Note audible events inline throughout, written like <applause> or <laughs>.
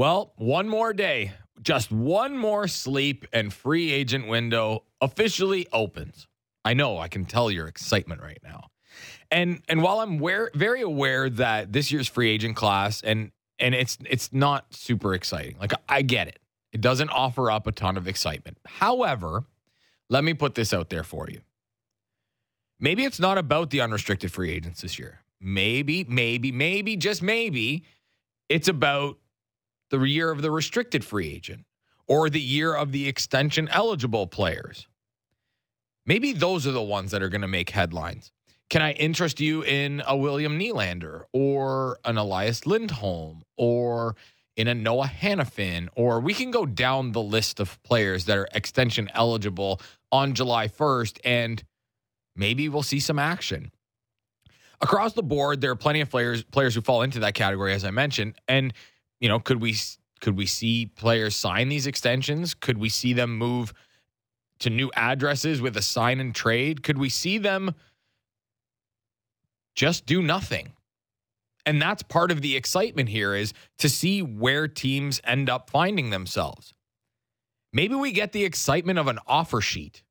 Well, one more day, just one more sleep, and free agent window officially opens. I know, I can tell your excitement right now. And and while I'm very aware that this year's free agent class and and it's it's not super exciting. Like I get it. It doesn't offer up a ton of excitement. However, let me put this out there for you. Maybe it's not about the unrestricted free agents this year. Maybe, maybe, maybe, just maybe it's about the year of the restricted free agent or the year of the extension eligible players. Maybe those are the ones that are going to make headlines. Can I interest you in a William Nylander or an Elias Lindholm or in a Noah Hanifin? Or we can go down the list of players that are extension eligible on July 1st and maybe we'll see some action. Across the board, there are plenty of players players who fall into that category, as I mentioned. And you know, could we could we see players sign these extensions? Could we see them move to new addresses with a sign and trade? Could we see them? just do nothing. And that's part of the excitement here is to see where teams end up finding themselves. Maybe we get the excitement of an offer sheet,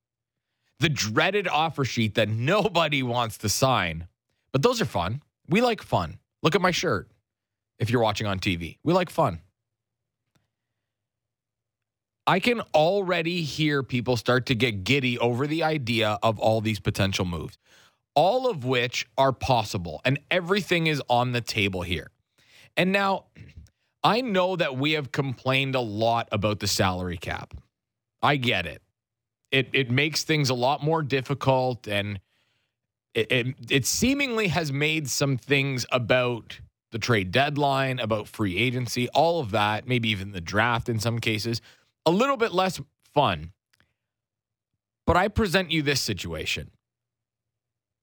the dreaded offer sheet that <laughs> nobody wants to sign. But those are fun. We like fun. Look at my shirt if you're watching on TV. We like fun. I can already hear people start to get giddy over the idea of all these potential moves all of which are possible, and everything is on the table here. And now, I know that we have complained a lot about the salary cap. I get it. It it makes things a lot more difficult, and it, it, it seemingly has made some things about the trade deadline, about free agency, all of that, maybe even the draft in some cases, a little bit less fun. But I present you this situation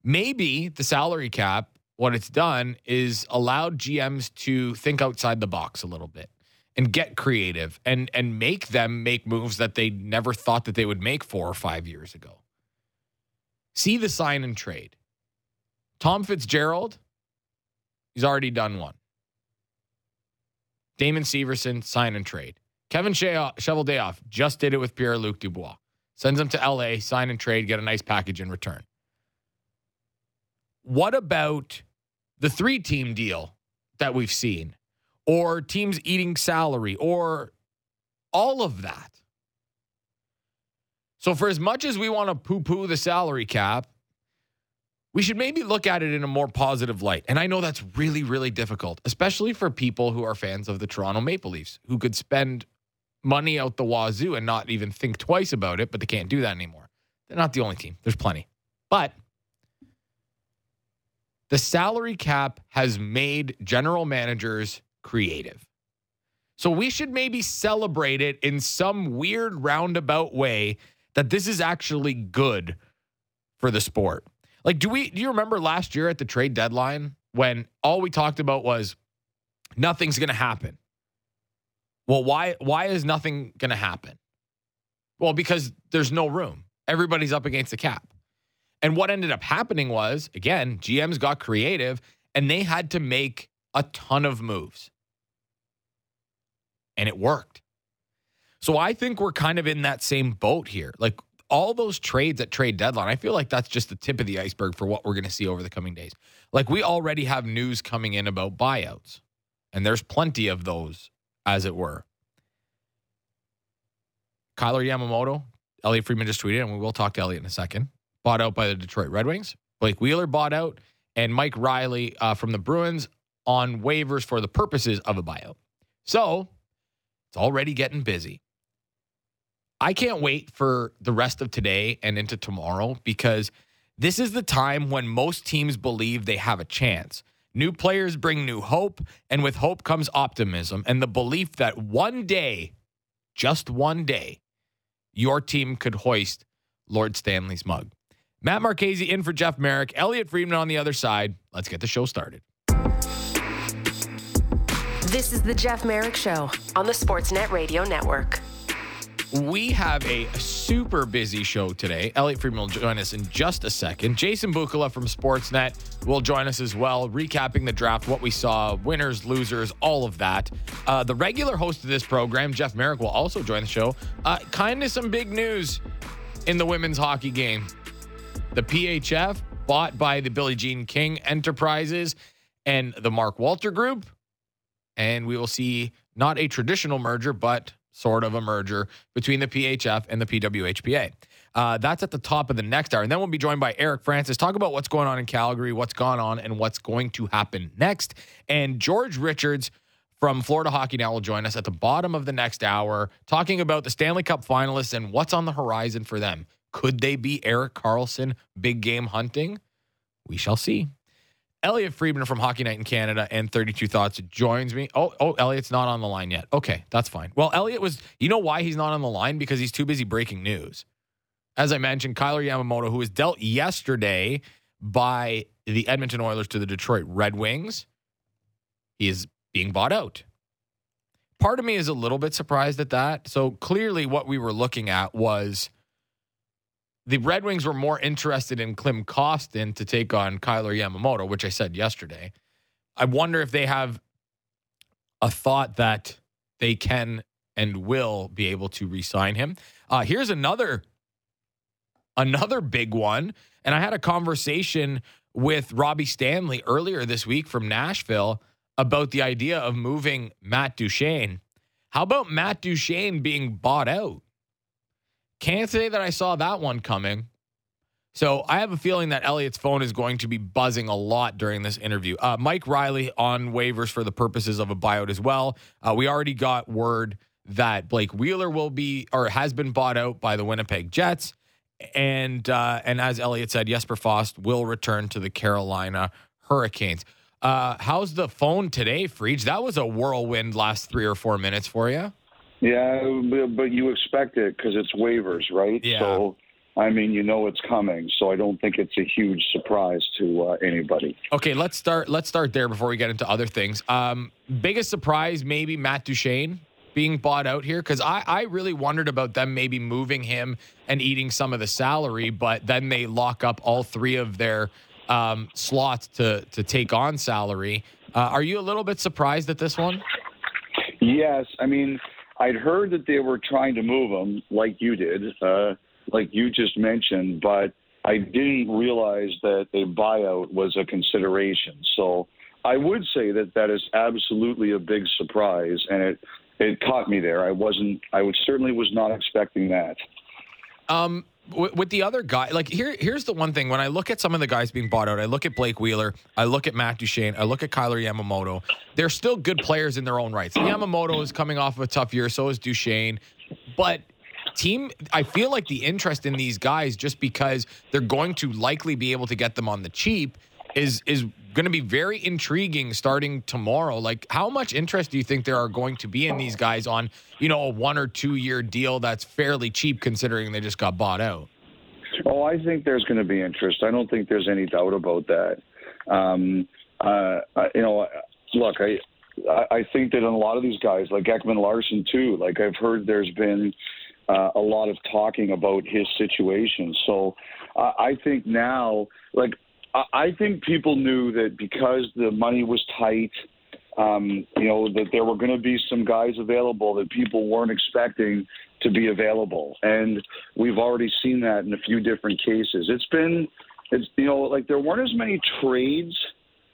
maybe the salary cap, what it's done is allowed GMs to think outside the box a little bit and get creative and and make them make moves that they never thought that they would make four or five years ago. See the sign and trade. Tom Fitzgerald, he's already done one. Damon Severson, sign and trade. Kevin Cheveldayoff just did it with Pierre Luc Dubois. Sends him to LA, sign and trade, get a nice package in return. What about the three team deal that we've seen, or teams eating salary, or all of that? So, for as much as we want to poo poo the salary cap, we should maybe look at it in a more positive light. And I know that's really, really difficult, especially for people who are fans of the Toronto Maple Leafs, who could spend money out the wazoo and not even think twice about it, but they can't do that anymore. They're not the only team, there's plenty. But the salary cap has made general managers creative. So we should maybe celebrate it in some weird roundabout way that this is actually good for the sport. Like do we do you remember last year at the trade deadline when all we talked about was nothing's to happen? Well, why why is nothing to happen? Well, because there's no room. Everybody's up against the cap. And what ended up happening was, again, GMs got creative and they had to make a ton of moves. And it worked. So I think we're kind of in that same boat here. Like all those trades at trade deadline, I feel like that's just the tip of the iceberg for what we're going to see over the coming days. Like we already have news coming in about buyouts, and there's plenty of those, as it were. Kailer Yamamoto, Elliotte Friedman just tweeted, and we will talk to Elliotte in a second bought out by the Detroit Red Wings. Blake Wheeler bought out, and Mike Reilly uh, from the Bruins on waivers for the purposes of a buyout. So it's already getting busy. I can't wait for the rest of today and into tomorrow because this is the time when most teams believe they have a chance. New players bring new hope, and with hope comes optimism and the belief that one day, just one day, your team could hoist Lord Stanley's mug. Matt Marchese in for Jeff Merrick, Elliotte Friedman on the other side. Let's get the show started. This is the Jeff Merrick Show on the Sportsnet Radio Network. We have a super busy show today. Elliotte Friedman will join us in just a second. Jason Bukala from Sportsnet will join us as well, recapping the draft, what we saw, winners, losers, all of that. Uh, the regular host of this program, Jeff Merrick, will also join the show. Uh, kind of some big news in the women's hockey game. The PHF, bought by the Billie Jean King Enterprises and the Mark Walter Group. And we will see not a traditional merger, but sort of a merger between the PHF and the PWHPA. Uh, that's at the top of the next hour. And then we'll be joined by Eric Francis, talk about what's going on in Calgary, what's gone on, and what's going to happen next. And George Richards from Florida Hockey Now will join us at the bottom of the next hour, talking about the Stanley Cup finalists and what's on the horizon for them. Could they be Erik Karlsson big game hunting? We shall see. Elliotte Friedman from Hockey Night in Canada and 32 Thoughts joins me. Oh, oh, Elliotte's not on the line yet. Okay, that's fine. Well, Elliotte was, you know why he's not on the line? Because he's too busy breaking news. As I mentioned, Kailer Yamamoto, who was dealt yesterday by the Edmonton Oilers to the Detroit Red Wings, he is being bought out. Part of me is a little bit surprised at that. So clearly, what we were looking at was the Red Wings were more interested in Klim Kostin to take on Kailer Yamamoto, which I said yesterday. I wonder if they have a thought that they can and will be able to re-sign him. Uh, here's another another big one, and I had a conversation with Robbie Stanley earlier this week from Nashville about the idea of moving Matt Duchene. How about Matt Duchene being bought out? Can't say that I saw that one coming. So I have a feeling that Elliotte's phone is going to be buzzing a lot during this interview. Uh, Mike Reilly on waivers for the purposes of a buyout as well. Uh, we already got word that Blake Wheeler will be or has been bought out by the Winnipeg Jets, and uh, and as Elliotte said, Jesper Fast will return to the Carolina Hurricanes. Uh, how's the phone today, Friedge? That was a whirlwind last three or four minutes for you. Yeah, but you expect it because it's waivers, right? Yeah. So, I mean, you know it's coming, so I don't think it's a huge surprise to uh, anybody. Okay, let's start. Let's start there before we get into other things. Um, biggest surprise, maybe Matt Duchene being bought out here because I, I really wondered about them maybe moving him and eating some of the salary, but then they lock up all three of their um, slots to to take on salary. Uh, are you a little bit surprised at this one? Yes, I mean I'd heard that they were trying to move him, like you did, uh, like you just mentioned, but I didn't realize that a buyout was a consideration. So I would say that that is absolutely a big surprise, and it it caught me there. I wasn't. I would certainly was not expecting that. Um, with the other guy, like here, here's the one thing. When I look at some of the guys being bought out, I look at Blake Wheeler, I look at Matt Duchene, I look at Kailer Yamamoto. They're still good players in their own rights. Yamamoto is coming off of a tough year, so is Duchene. But team, I feel like the interest in these guys, just because they're going to likely be able to get them on the cheap, is is going to be very intriguing starting tomorrow. Like, how much interest do you think there are going to be in these guys on, you know, a one or two year deal that's fairly cheap considering they just got bought out? Oh, I think there's going to be interest. I don't think there's any doubt about that. Um, uh, you know, look, I. I think that in a lot of these guys, like Ekman-Larsson too, like I've heard there's been uh, a lot of talking about his situation. So uh, I think now, like I think people knew that because the money was tight, um, you know, that there were going to be some guys available that people weren't expecting to be available, and we've already seen that in a few different cases. It's been, it's you know, like there weren't as many trades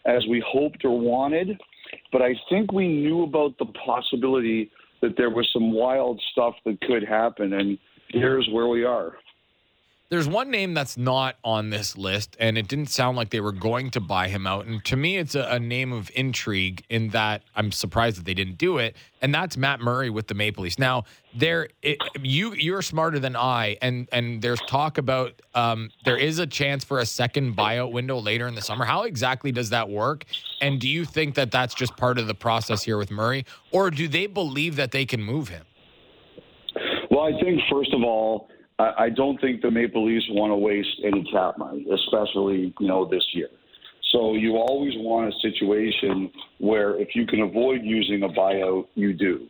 as we hoped or wanted, but I think we knew about the possibility that there was some wild stuff that could happen, and here's where we are. There's one name that's not on this list, and it didn't sound like they were going to buy him out. And to me, it's a, a, name of intrigue in that I'm surprised that they didn't do it, and that's Matt Murray with the Maple Leafs. Now, there, it, you you're smarter than I, and and there's talk about um, there is a chance for a second buyout window later in the summer. How exactly does that work? And do you think that that's just part of the process here with Murray, or do they believe that they can move him? Well, I think first of all I, don't think the Maple Leafs want to waste any cap money, especially you know this year. So you always want a situation where if you can avoid using a buyout, you do.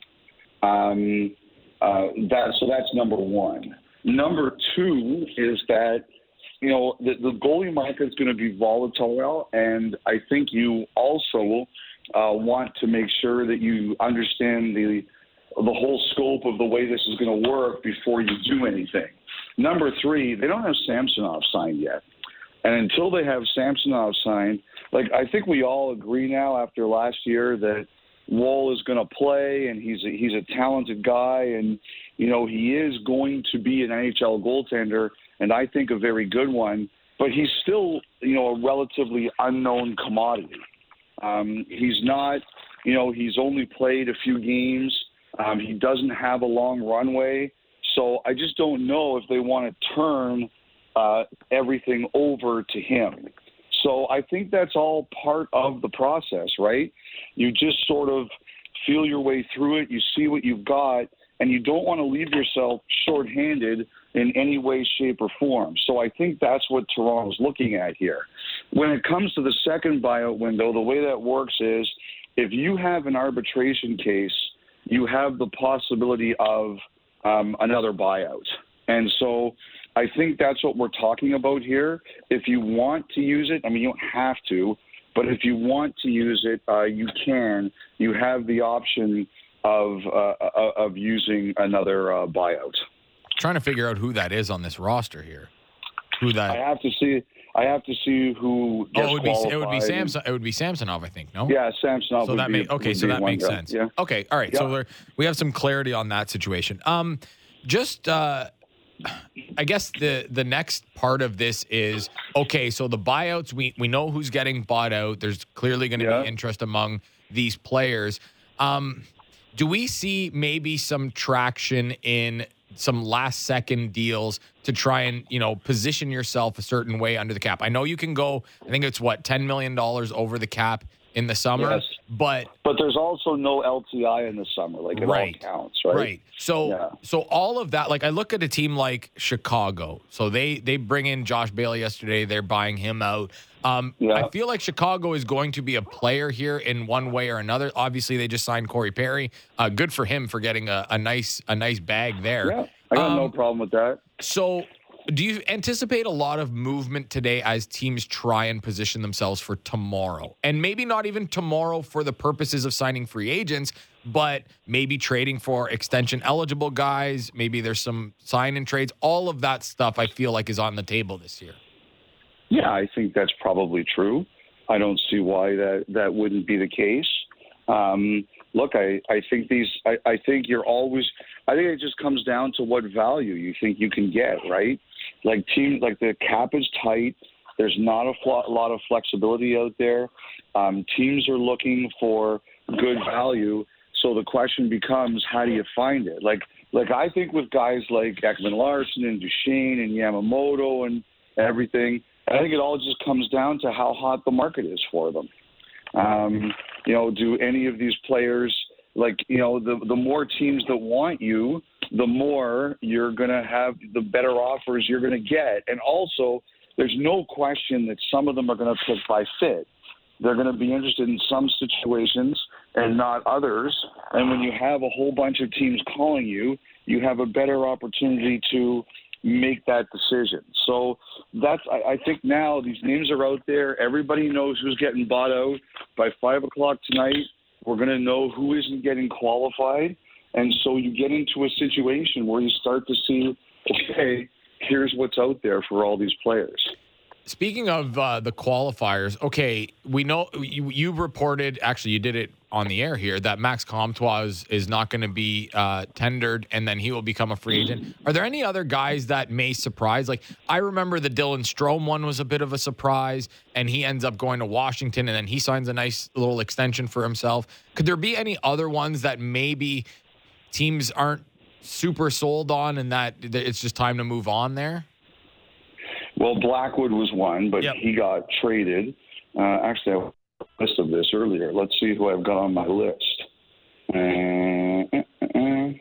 Um, Uh, that so that's number one. Number two is that you know the, the goalie market is going to be volatile, and I think you also uh, want to make sure that you understand the the whole scope of the way this is going to work before you do anything. Number three, they don't have Samsonov signed yet. And until they have Samsonov signed, like I think we all agree now after last year that Woll is going to play and he's a, he's a talented guy and you know he is going to be an NHL goaltender and I think a very good one, but he's still you know a relatively unknown commodity. Um, he's not, you know, he's only played a few games. Um, he doesn't have a long runway. So I just don't know if they want to turn uh, everything over to him. So I think that's all part of the process, right? You just sort of feel your way through it, you see what you've got, and you don't want to leave yourself shorthanded in any way, shape, or form. So I think that's what Toronto's looking at here. When it comes to the second buyout window, the way that works is if you have an arbitration case, you have the possibility of um, another buyout. And so I think that's what we're talking about here. If you want to use it, I mean, you don't have to, but if you want to use it, uh, you can. You have the option of uh, uh of using another uh, buyout. Trying to figure out who that is on this roster here. Who that? I have to see. I have to see who. oh, it would be it would be Samson. It would be Samsonov, I think. No. Yeah, Samsonov. So that makes okay. So that makes guy. sense. Yeah. Okay. All right. Yeah. So we have some clarity on that situation. Um, just uh, I guess the the next part of this is okay. So the buyouts, we we know who's getting bought out. There's clearly going to Yeah. be interest among these players. Um, do we see maybe some traction in some last second deals to try and you know position yourself a certain way under the cap? I know you can go. I think it's what ten million dollars over the cap in the summer, Yes. but But there's also no LTI in the summer. Like it Right. all counts, right? Right. So Yeah. so all of that, like I look at a team like Chicago. So they they bring in Josh Bailey yesterday. They're buying him out. Um, Yeah. I feel like Chicago is going to be a player here in one way or another. Obviously, they just signed Corey Perry. Uh, good for him for getting a, a nice a nice bag there. Yeah, I got no Um, problem with that. So, do you anticipate a lot of movement today as teams try and position themselves for tomorrow? And maybe not even tomorrow for the purposes of signing free agents, but maybe trading for extension eligible guys. Maybe there's some sign in trades. All of that stuff I feel like is on the table this year. Yeah, I think that's probably true. I don't see why that that wouldn't be the case. Um, look, I, I think these. I, I think you're always. I think it just comes down to what value you think you can get, right? Like team, like the cap is tight. There's not a fl- lot of flexibility out there. Um, teams are looking for good value. So the question becomes, how do you find it? Like, like I think with guys like Ekman-Larsson and Duchene and Yamamoto and everything, I think it all just comes down to how hot the market is for them. Um, you know, do any of these players like you know the the more teams that want you, the more you're going to have the better offers you're going to get, and also there's no question that some of them are going to pick by fit. They're going to be interested in some situations and not others. And when you have a whole bunch of teams calling you, you have a better opportunity to make that decision. So that's I, I think now these names are out there. Everybody knows who's getting bought out. By five o'clock tonight, we're going to know who isn't getting qualified. And so you get into a situation where you start to see, okay, here's what's out there for all these players. Speaking of uh, the qualifiers, okay, we know you, you reported, actually, you did it on the air here, that Max Comtois is, is not going to be uh, tendered and then he will become a free agent. Are there any other guys that may surprise? Like, I remember the Dylan Strome one was a bit of a surprise and he ends up going to Washington and then he signs a nice little extension for himself. Could there be any other ones that maybe teams aren't super sold on and that it's just time to move on there? Well, Blackwood was one, but Yep. he got traded. Uh, actually, I a list of this earlier. Let's see who I've got on my list. Uh, uh, uh,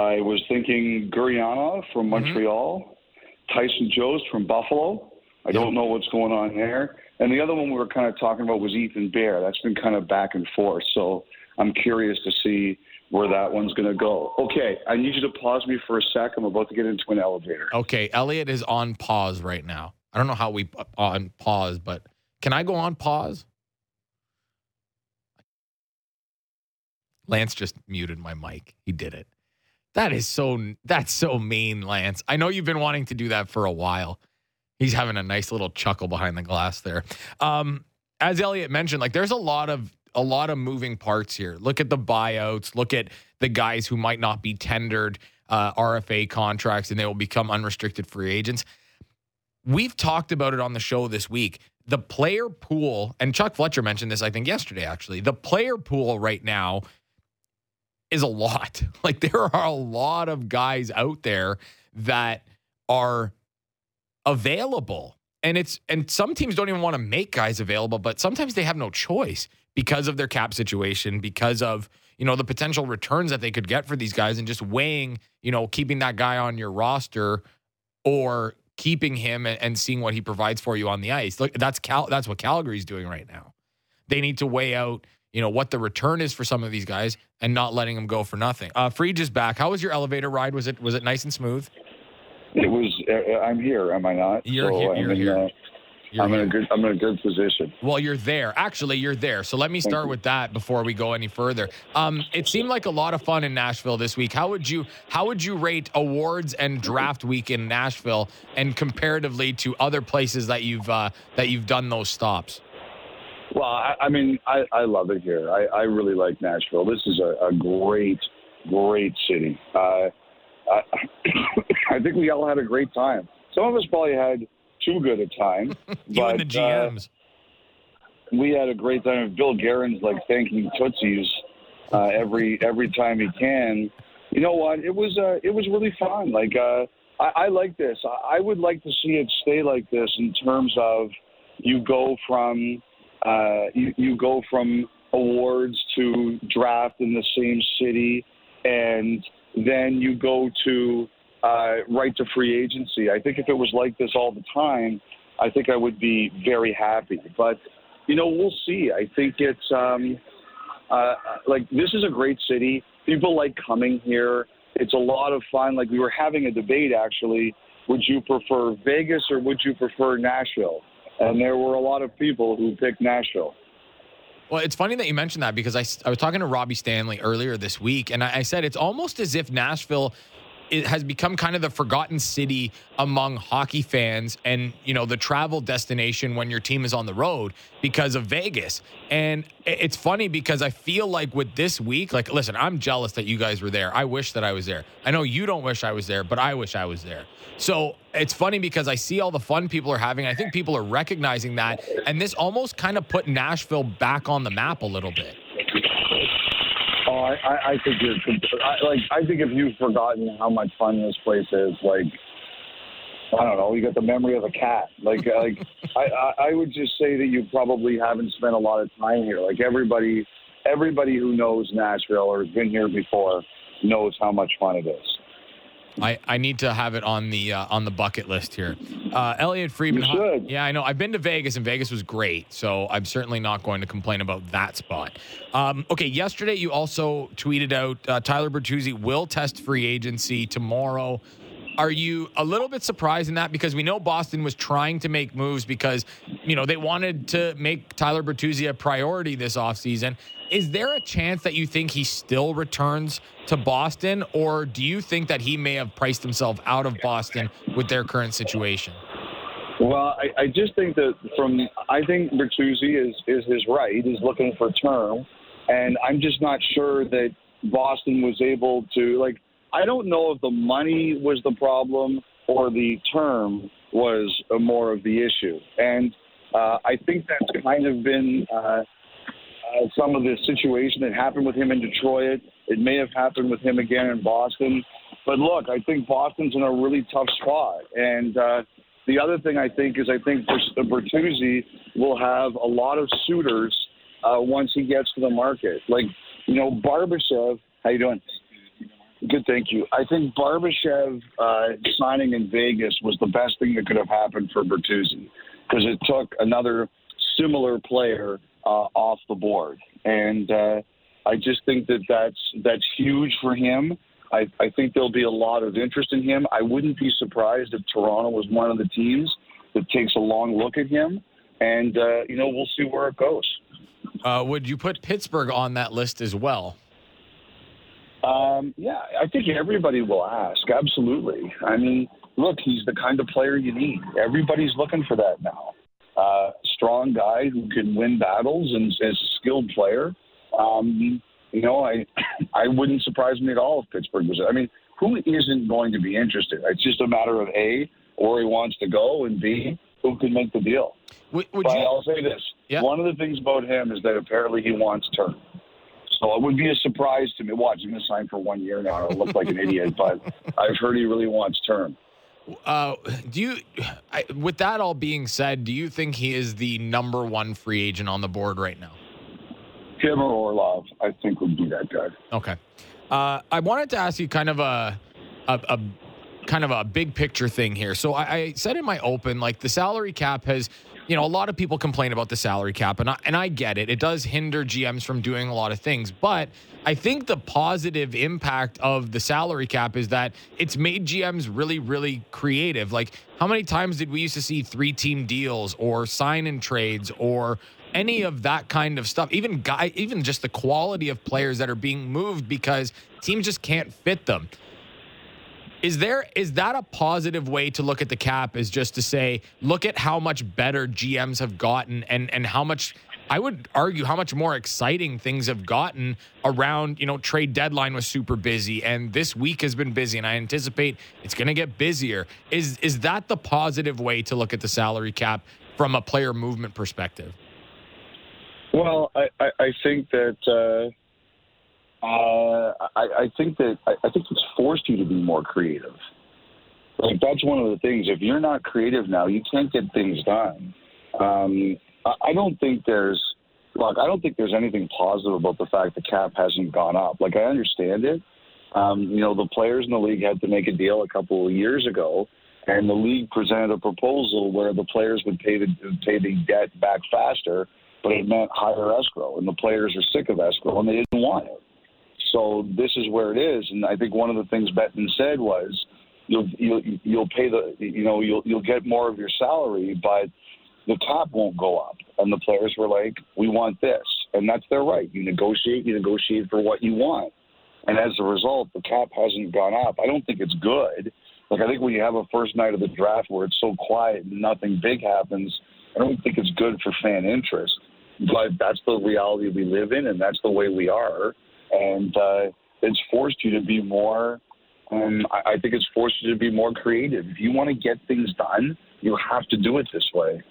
I was thinking Gurianov from Montreal, Tyson Jost from Buffalo. I don't know what's going on there. And the other one we were kind of talking about was Ethan Bear. That's been kind of back and forth. So I'm curious to see where that one's going to go. Okay, I need you to pause me for a sec. I'm about to get into an elevator. Okay, Elliotte is on pause right now. I don't know how we uh, on pause, but can I go on pause? Lance just muted my mic. He did it. That is so that's so mean, Lance. I know you've been wanting to do that for a while. He's having a nice little chuckle behind the glass there. Um, as Elliotte mentioned, like there's a lot of a lot of moving parts here. Look at the buyouts. Look at the guys who might not be tendered uh, RFA contracts and they will become unrestricted free agents. We've talked about it on the show this week. The player pool, and Chuck Fletcher mentioned this, I think, yesterday, actually. The player pool right now is a lot. <laughs> Like there are a lot of guys out there that are available. And it's and some teams don't even want to make guys available, but sometimes they have no choice because of their cap situation, because of, you know, the potential returns that they could get for these guys and just weighing, you know, keeping that guy on your roster or keeping him and, seeing what he provides for you on the ice. Look, that's Cal that's what Calgary's doing right now. They need to weigh out you know what the return is for some of these guys and not letting them go for nothing. Uh, Friedge is back. How was your elevator ride? Was it was it nice and smooth? It was. Uh, I'm here. Am I not? You're so here. You're in, here. Uh, you're I'm here. in a good. I'm in a good position. Well, you're there. Actually, you're there. So let me start with that before we go any further. Um, it seemed like a lot of fun in Nashville this week. How would you How would you rate awards and draft week in Nashville, and comparatively to other places that you've uh, that you've done those stops? Well, I, I mean, I, I love it here. I, I really like Nashville. This is a, a great, great city. Uh, I, <coughs> I think we all had a great time. Some of us probably had too good a time. <laughs> you but, and the GMs. Uh, we had a great time. Bill Guerin's like thanking Tootsies uh, every every time he can. You know what? It was uh, it was really fun. Like uh, I, I like this. I, I would like to see it stay like this in terms of you go from uh, you, you go from awards to draft in the same city, and then you go to uh, right to free agency. I think if it was like this all the time, I think I would be very happy. But you know, we'll see. I think it's um, uh, like this is a great city. People like coming here. It's a lot of fun. Like we were having a debate actually. Would you prefer Vegas or would you prefer Nashville? and there were a lot of people who picked Nashville. Well, it's funny that you mentioned that because I, I was talking to Robbie Stanley earlier this week, and I, I said it's almost as if Nashville it has become kind of the forgotten city among hockey fans and you know the travel destination when your team is on the road because of Vegas. And it's funny because I feel like with this week, like listen, I'm jealous that you guys were there. I wish that I was there. I know you don't wish I was there, but I wish I was there. So it's funny because I see all the fun people are having. I think people are recognizing that, and this almost kind of put Nashville back on the map a little bit. Oh, I, I think you're I, like. I think if you've forgotten how much fun this place is, like I don't know, you got the memory of a cat. Like, uh, like <laughs> I, I, I would just say that you probably haven't spent a lot of time here. Like everybody, everybody who knows Nashville or has been here before knows how much fun it is. I, I need to have it on the uh, on the bucket list here. Uh, Elliotte Friedman. Yeah, I know. I've been to Vegas, and Vegas was great. So I'm certainly not going to complain about that spot. Um, okay, yesterday you also tweeted out uh, Tyler Bertuzzi will test free agency tomorrow. Are you a little bit surprised in that because we know Boston was trying to make moves because you know they wanted to make Tyler Bertuzzi a priority this offseason. Is there a chance that you think he still returns to Boston, or do you think that he may have priced himself out of Boston with their current situation? Well, I, I just think that from I think Bertuzzi is is his right. He's looking for term, and I'm just not sure that Boston was able to like. I don't know if the money was the problem or the term was more of the issue, and uh, I think that's kind of been. Uh, uh, some of the situation that happened with him in Detroit. It may have happened with him again in Boston. But look, I think Boston's in a really tough spot. And uh, the other thing I think is I think Bertuzzi will have a lot of suitors uh, once he gets to the market. Like, you know, Barbashev, how you doing? Good, thank you. I think Barbashev uh, signing in Vegas was the best thing that could have happened for Bertuzzi because it took another similar player uh, off the board. And uh, I just think that that's that's huge for him. I, I think there'll be a lot of interest in him. I wouldn't be surprised if Toronto was one of the teams that takes a long look at him, and uh, you know we'll see where it goes. Uh, would you put Pittsburgh on that list as well? Um, yeah, I think everybody will ask. Absolutely. I mean, look, he's the kind of player you need. Everybody's looking for that now. Uh, strong guy who can win battles and is a skilled player. Um, you know, I <coughs> I wouldn't surprise me at all if Pittsburgh was. I mean, who isn't going to be interested? It's just a matter of a where he wants to go, and b who can make the deal. Would, would but you, I'll say this: Yeah. one of the things about him is that apparently he wants term. So it would be a surprise to me. Watch, he's going to sign for one year now. I look like an idiot, but I've heard he really wants term. uh, do you, I, with that all being said, do you think he is the number one free agent on the board right now? Him or Orlov, I think would be that guy. Okay. Uh, I wanted to ask you kind of a, a, a kind of a big picture thing here. So I, I said in my open, like the salary cap has, you know, a lot of people complain about the salary cap, and I, and I get it. It does hinder GMs from doing a lot of things, but I think the positive impact of the salary cap is that it's made GMs really, really creative. Like, how many times did we used to see three team deals or sign in trades or any of that kind of stuff? Even guy, even just the quality of players that are being moved because teams just can't fit them. Is there is that a positive way to look at the cap? Is just to say, look at how much better GMs have gotten, and and how much I would argue how much more exciting things have gotten around. You know, trade deadline was super busy, and this week has been busy, and I anticipate it's going to get busier. Is is that the positive way to look at the salary cap from a player movement perspective? Well, I, I, I think that uh, uh, I, I think that I, I think it's forced you to be more creative. Like that's one of the things. If you're not creative now, you can't get things done. Um, I, I don't think there's look. I don't think there's anything positive about the fact the cap hasn't gone up. Like I understand it. Um, you know, the players in the league had to make a deal a couple of years ago, and the league presented a proposal where the players would pay the pay the debt back faster, but it meant higher escrow, and the players are sick of escrow and they didn't want it. So this is where it is, and I think one of the things Bettman said was, you'll you'll you'll pay the you know you'll you'll get more of your salary, but the cap won't go up. And the players were like, we want this, and that's their right. You negotiate, you negotiate for what you want, and as a result, the cap hasn't gone up. I don't think it's good. Like I think when you have a first night of the draft where it's so quiet and nothing big happens, I don't think it's good for fan interest. But that's the reality we live in, and that's the way we are and uh, it's forced you to be more. Um, I, I think it's forced you to be more creative. If you want to get things done, you have to do it this way.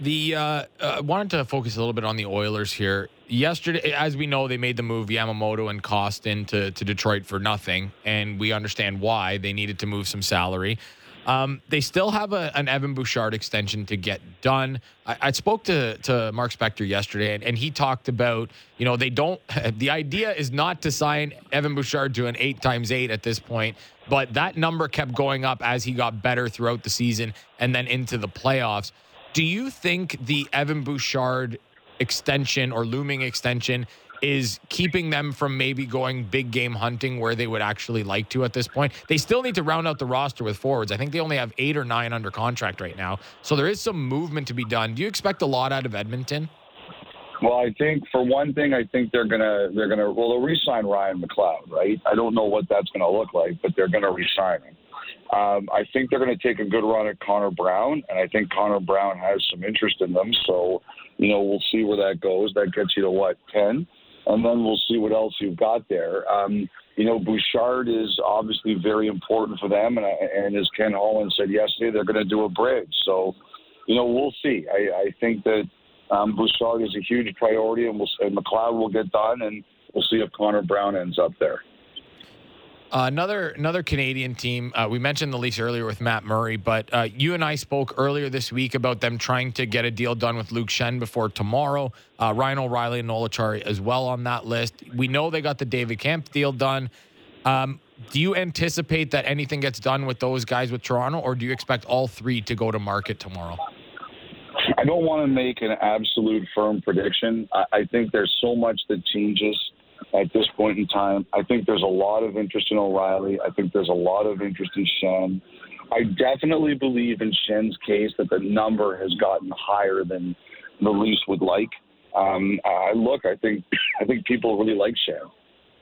The uh, uh, wanted to focus a little bit on the Oilers here. Yesterday, as we know, they made the move Yamamoto and Kostin to to Detroit for nothing, and we understand why they needed to move some salary. Um, they still have a, an Evan Bouchard extension to get done. I, I spoke to, to Mark Spector yesterday, and, and he talked about, you know, they don't, <laughs> the idea is not to sign Evan Bouchard to an eight times eight at this point, but that number kept going up as he got better throughout the season and then into the playoffs. Do you think the Evan Bouchard extension or looming extension is keeping them from maybe going big game hunting where they would actually like to at this point. They still need to round out the roster with forwards. I think they only have eight or nine under contract right now. So there is some movement to be done. Do you expect a lot out of Edmonton? Well, I think for one thing, I think they're gonna they're gonna well they'll re-sign Ryan McLeod, right? I don't know what that's gonna look like, but they're gonna re-sign him. Um, I think they're going to take a good run at Connor Brown, and I think Connor Brown has some interest in them. So, you know, we'll see where that goes. That gets you to what ten? And then we'll see what else you've got there. Um, you know, Bouchard is obviously very important for them, and, and as Ken Holland said yesterday, they're going to do a bridge. So, you know, we'll see. I, I think that um, Bouchard is a huge priority, and, we'll, and McLeod will get done, and we'll see if Connor Brown ends up there. Uh, another another Canadian team. Uh, we mentioned the Leafs earlier with Matt Murray, but uh, you and I spoke earlier this week about them trying to get a deal done with Luke Schenn before tomorrow. Uh, Ryan O'Reilly and Noel Acciari as well on that list. We know they got the David Kämpf deal done. Um, do you anticipate that anything gets done with those guys with Toronto, or do you expect all three to go to market tomorrow? I don't want to make an absolute firm prediction. I, I think there's so much that changes at this point in time. I think there's a lot of interest in O'Reilly. I think there's a lot of interest in Schenn. I definitely believe in Schenn's case that the number has gotten higher than the Leafs would like. Um, I look, I think, <coughs> I think people really like Schenn,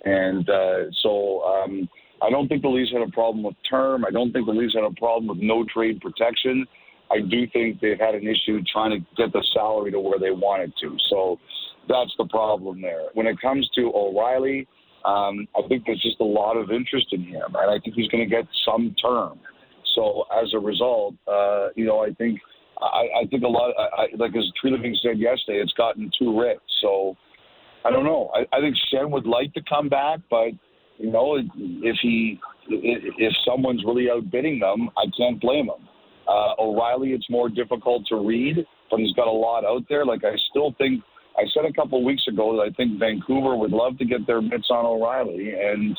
and uh, so um, I don't think the Leafs had a problem with term. I don't think the Leafs had a problem with no trade protection. I do think they've had an issue trying to get the salary to where they wanted to. So that's the problem there. When it comes to O'Reilly, um, I think there's just a lot of interest in him, and I think he's going to get some term. So as a result, uh, you know, I think I, I think a lot. I, I, like as Treliving said yesterday, it's gotten too rich. So I don't know. I, I think Schenn would like to come back, but you know, if he if someone's really outbidding them, I can't blame him. Uh, O'Reilly, it's more difficult to read, but he's got a lot out there. Like I still think I said a couple of weeks ago that I think Vancouver would love to get their mitts on O'Reilly, and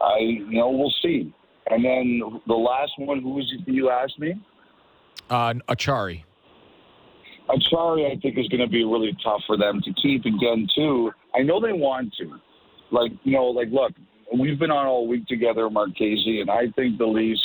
I, you know, we'll see. And then the last one, who was you asked me? Uh, Acciari. Acciari, I think, is going to be really tough for them to keep again too. I know they want to, like you know, like look, we've been on all week together, Marchese, and I think the Leafs.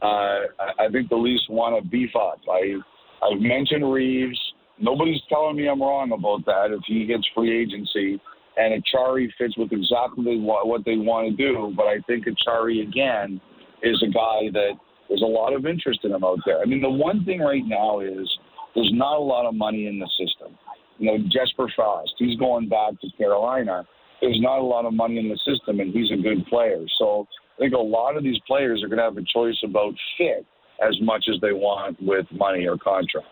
Uh, I think the Leafs want to beef up. I I've mentioned Reaves. Nobody's telling me I'm wrong about that. If he hits free agency, and Acciari fits with exactly what they want to do, but I think Acciari again is a guy that there's a lot of interest in him out there. I mean, the one thing right now is there's not a lot of money in the system. You know, Jesper Fast, he's going back to Carolina. There's not a lot of money in the system, and he's a good player. So I think a lot of these players are going to have a choice about fit as much as they want with money or contract.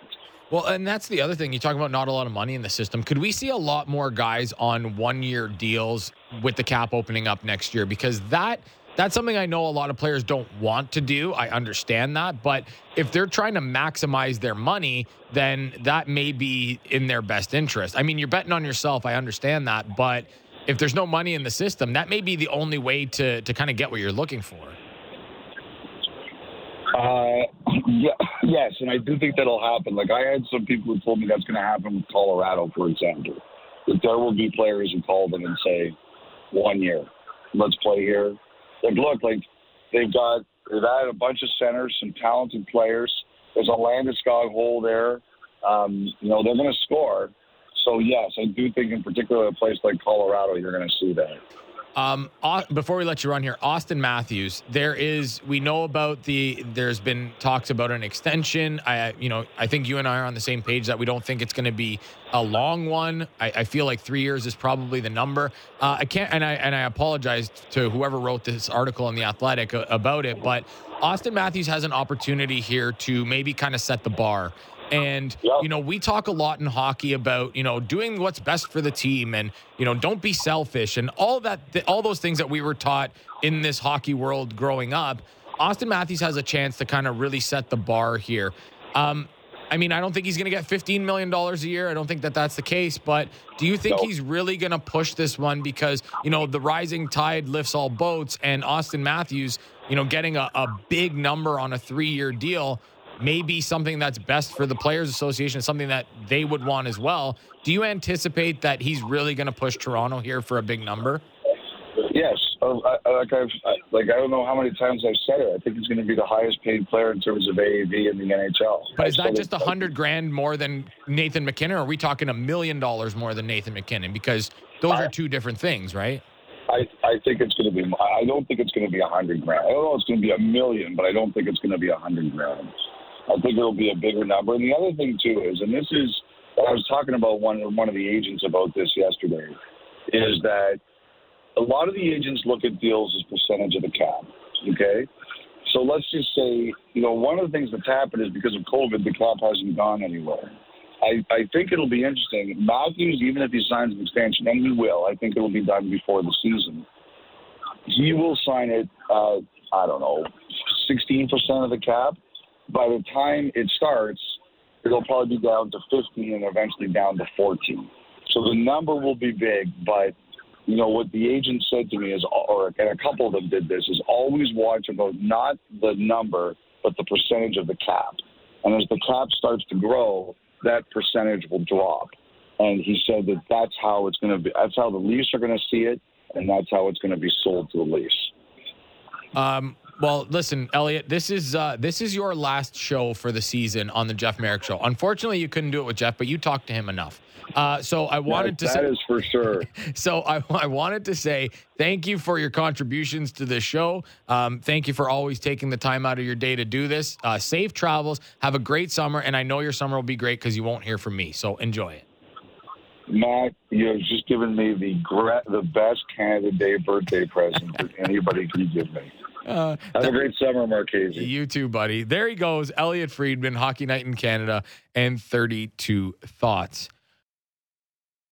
Well, and that's the other thing. You talk about not a lot of money in the system. Could we see a lot more guys on one year deals with the cap opening up next year? Because that that's something I know a lot of players don't want to do. I understand that. But if they're trying to maximize their money, then that may be in their best interest. I mean, you're betting on yourself. I understand that. But if there's no money in the system, that may be the only way to, to kind of get what you're looking for. Uh, yeah, <laughs> yes, and I do think that'll happen. Like I had some people who told me that's going to happen with Colorado, for example. That there will be players who call them and say, "One year, let's play here, like, look, like they've got they've added a bunch of centers, some talented players. There's a Landeskog hole there. Um, you know, they're going to score. So yes, I do think in particular a place like Colorado, you're going to see that. Um, before we let you run here, Auston Matthews, there is we know about the. There's been talks about an extension. I, you know, I think you and I are on the same page that we don't think it's going to be a long one. I, I, feel like three years is probably the number. Uh, I can't, and I and I apologize to whoever wrote this article in the Athletic about it, but Auston Matthews has an opportunity here to maybe kind of set the bar and, yep. you know, we talk a lot in hockey about, you know, doing what's best for the team and, you know, don't be selfish and all that, all those things that we were taught in this hockey world growing up. Auston Matthews has a chance to kind of really set the bar here. Um, I mean, I don't think he's going to get $15 million a year. I don't think that that's the case. But do you think no. he's really going to push this one because, you know, the rising tide lifts all boats and Auston Matthews, you know, getting a, a big number on a three year deal may be something that's best for the Players Association, something that they would want as well. Do you anticipate that he's really going to push Toronto here for a big number? Yes, uh, I, like I've like I don't know how many times I've said it. I think he's going to be the highest paid player in terms of AAV in the NHL. But is that just a hundred grand more than Nathan MacKinnon? Or are we talking a million dollars more than Nathan MacKinnon? Because those I, are two different things, right? I, I think it's going to be. I don't think it's going to be a hundred grand. I don't know it's going to be a million, but I don't think it's going to be a hundred grand. I think it'll be a bigger number. And the other thing too is, and this is, I was talking about one one of the agents about this yesterday, is that a lot of the agents look at deals as percentage of the cap. Okay, so let's just say, you know, one of the things that's happened is because of COVID, the cap hasn't gone anywhere. I, I think it'll be interesting. Matthews, even if he signs an extension, and he will, I think it will be done before the season. He will sign it. Uh, I don't know, 16% of the cap by the time it starts, it'll probably be down to 15 and eventually down to 14. So the number will be big, but you know what the agent said to me is, or and a couple of them did this, is always watch about not the number but the percentage of the cap. And as the cap starts to grow, that percentage will drop. And he said that that's how it's going to be. That's how the Leafs are going to see it, and that's how it's going to be sold to the Leafs. Um, well, listen, Elliotte, this is uh, this is your last show for the season on the Jeff Merrick Show. Unfortunately, you couldn't do it with Jeff, but you talked to him enough. Uh, so I wanted to. That say, is for sure. <laughs> So I, I wanted to say thank you for your contributions to this show. Um, thank you for always taking the time out of your day to do this. Uh, safe travels. Have a great summer, and I know your summer will be great because you won't hear from me. So enjoy it. Matt, you have just given me the gra- the best Canada Day birthday present that anybody can give me. Uh, Have a great summer, Marchese. You too, buddy. There he goes, Elliotte Friedman, Hockey Night in Canada, and 32 Thoughts.